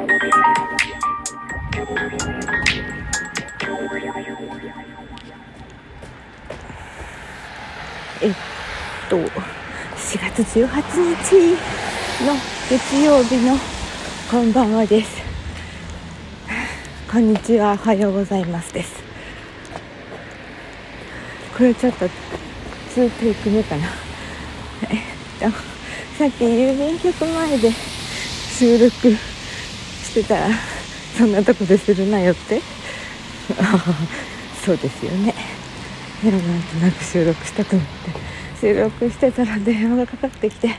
えっと4月18日の月曜日のこんばんはです。こんにちはおはようございますです。これちょっと2テイク目かな。えっとさっき郵便局前で収録してたらそんなとこでするなよって。そうですよね。でもなんとなく収録したと思って。収録してたら電話がかかってきて。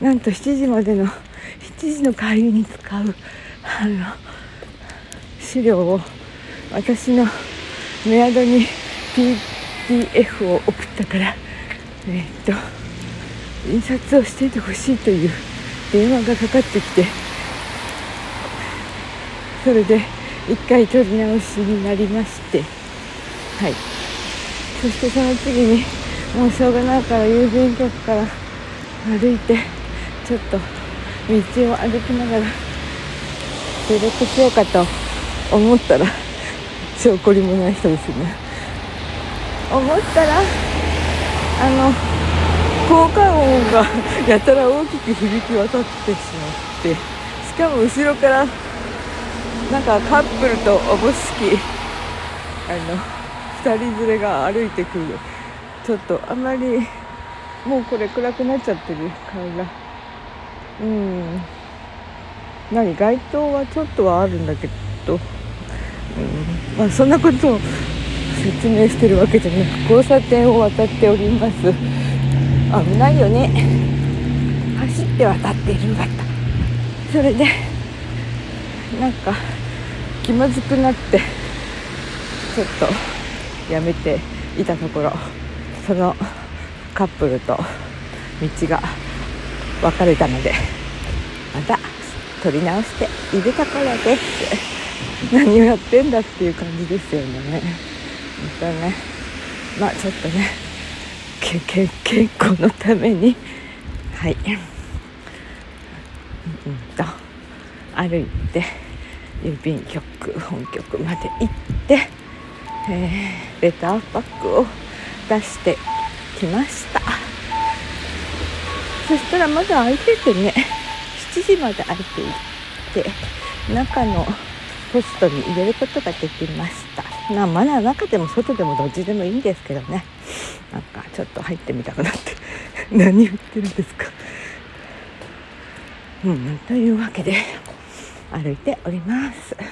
なんと7時までの7時の会議に使うあの資料を私のメアドに PDF を送ったからえー、っと印刷をしていてほしいという電話がかかってきて。それで一回取り直しになりまして。はい。そしてその次にもうしょうがないから郵便局から歩いてちょっと道を歩きながら収録しようかと思ったら証拠りもない人ですね。思ったらあの効果音がやたら大きく響き渡ってしまってしかも後ろからなんかカップルとおぼしきあの2人連れが歩いてくる。ちょっとあまりもうこれ暗くなっちゃってるから。うん。何街灯はちょっとはあるんだけど、うん。まあ、そんなことを説明してるわけじゃなく交差点を渡っております。危ないよね。走って渡っているんだった。それでなんか気まずくなってちょっとやめていたところそのカップルと道が別れたのでまた撮り直しているところです。何をやってんだっていう感じですよね。本当ねまあちょっとねけけ健康のためにはい。うんと歩いて郵便局本局まで行って、えー、レターパックを出してきました。そしたらまだ開いててね7時まで開いていて中のポストに入れることができました。まあまだ中でも外でもどっちでもいいんですけどね。なんかちょっと入ってみたくなって。何言ってるんですか。うんというわけで歩いております、え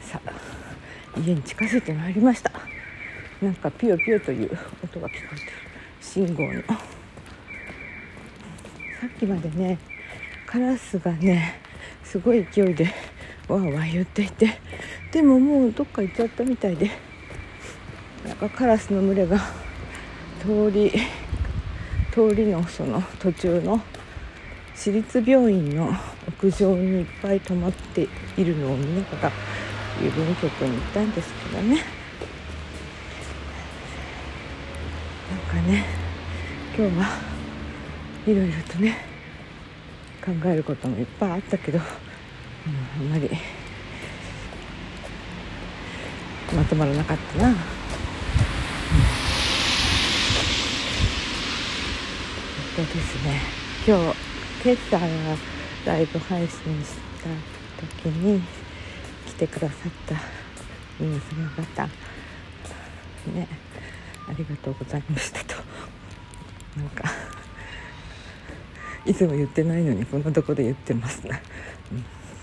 ー、さあ家に近づいてまいりました。なんかピヨピヨという音が聞こえてる。信号の。さっきまでねカラスがねすごい勢いでわーわー言っていてでももうどっか行っちゃったみたいでなんかカラスの群れが通り通りのその途中の私立病院の屋上にいっぱい止まっているのを見ながら郵便局に行ったんですけどね。なんかね今日はいろいろとね考えることもいっぱいあったけど、うん、あんまりまとまらなかったな。うん。そうですね。今日今朝ライブ配信した時に来てくださった皆様方ねありがとうございましたと。なんかいつも言ってないのにこんなとこで言ってます。ね、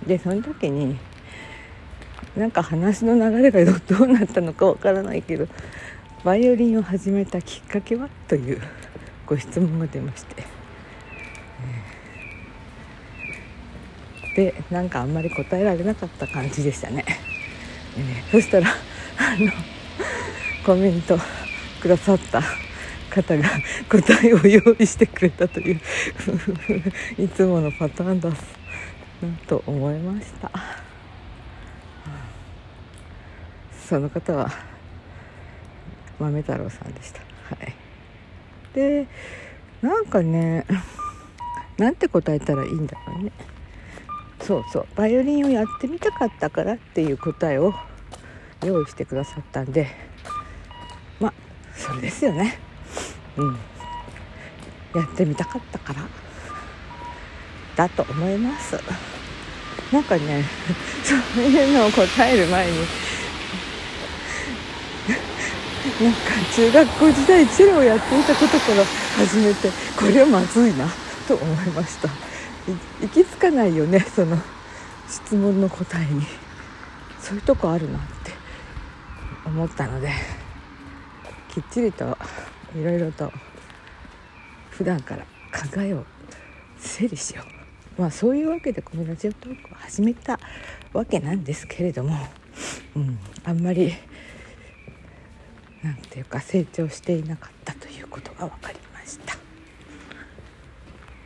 うん、でその時になんか話の流れがどうなったのかわからないけど バイオリンを始めたきっかけはというご質問が出まして、でなんかあんまり答えられなかった感じでしたね、えー、そしたらあのコメントくださった方が答えを用意してくれたという いつものパターンだなと思いました。その方は豆太郎さんでした。はい。でなんかねなんて答えたらいいんだろうね。そうそう。バイオリンをやってみたかったからっていう答えを用意してくださったんで。まあそれですよね。うん。やってみたかったから。だと思います。なんかね そういうのを答える前に。なんか中学校時代チェロをやっていたことから始めてこれはまずいなと思いました。行き着かないよね その質問の答えに。そういうとこあるなって思ったのできっちりといろいろと普段から考えを整理しよう。まあそういうわけでこのラジオトークを始めたわけなんですけれども、うん、あんまりなんていうか成長していなかったということが分かりました。い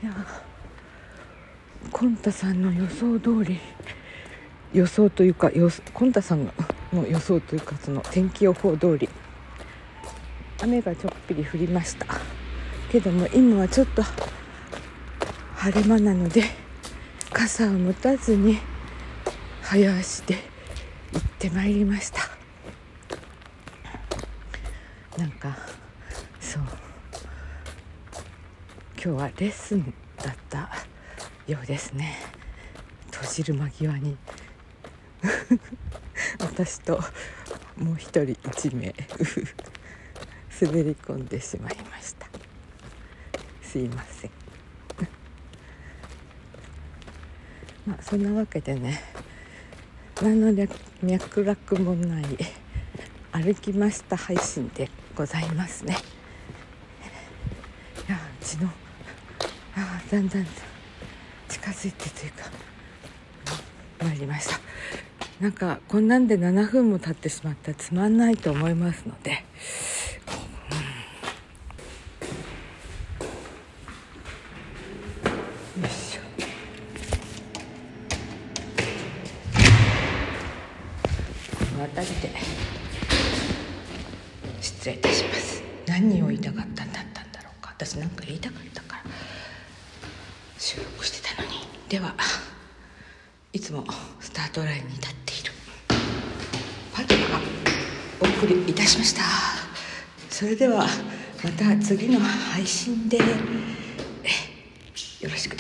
やコンタさんの予想通り予想というかよコンタさんの予想というかその天気予報通り雨がちょっぴり降りました。けども今はちょっと晴れ間なので傘を持たずに早足で行ってまいりました。なんかそう。今日はレッスンだった。ようですね。閉じる間際に。私ともう一人1名。滑り込んでしまいました。すいません。まあそんなわけでね何の脈絡もない歩きました配信でございますね。いやうちのあだんだん近づいてというか。参りました。なんかこんなんで7分も経ってしまったらつまんないと思いますので。辺りで失礼いたします。何を言いたかったんだったんだろうか。私なんか言いたかった。収録してたのに。ではいつもスタートラインに立っている。パトがお送りいたしました。それではまた次の配信で。よろしく。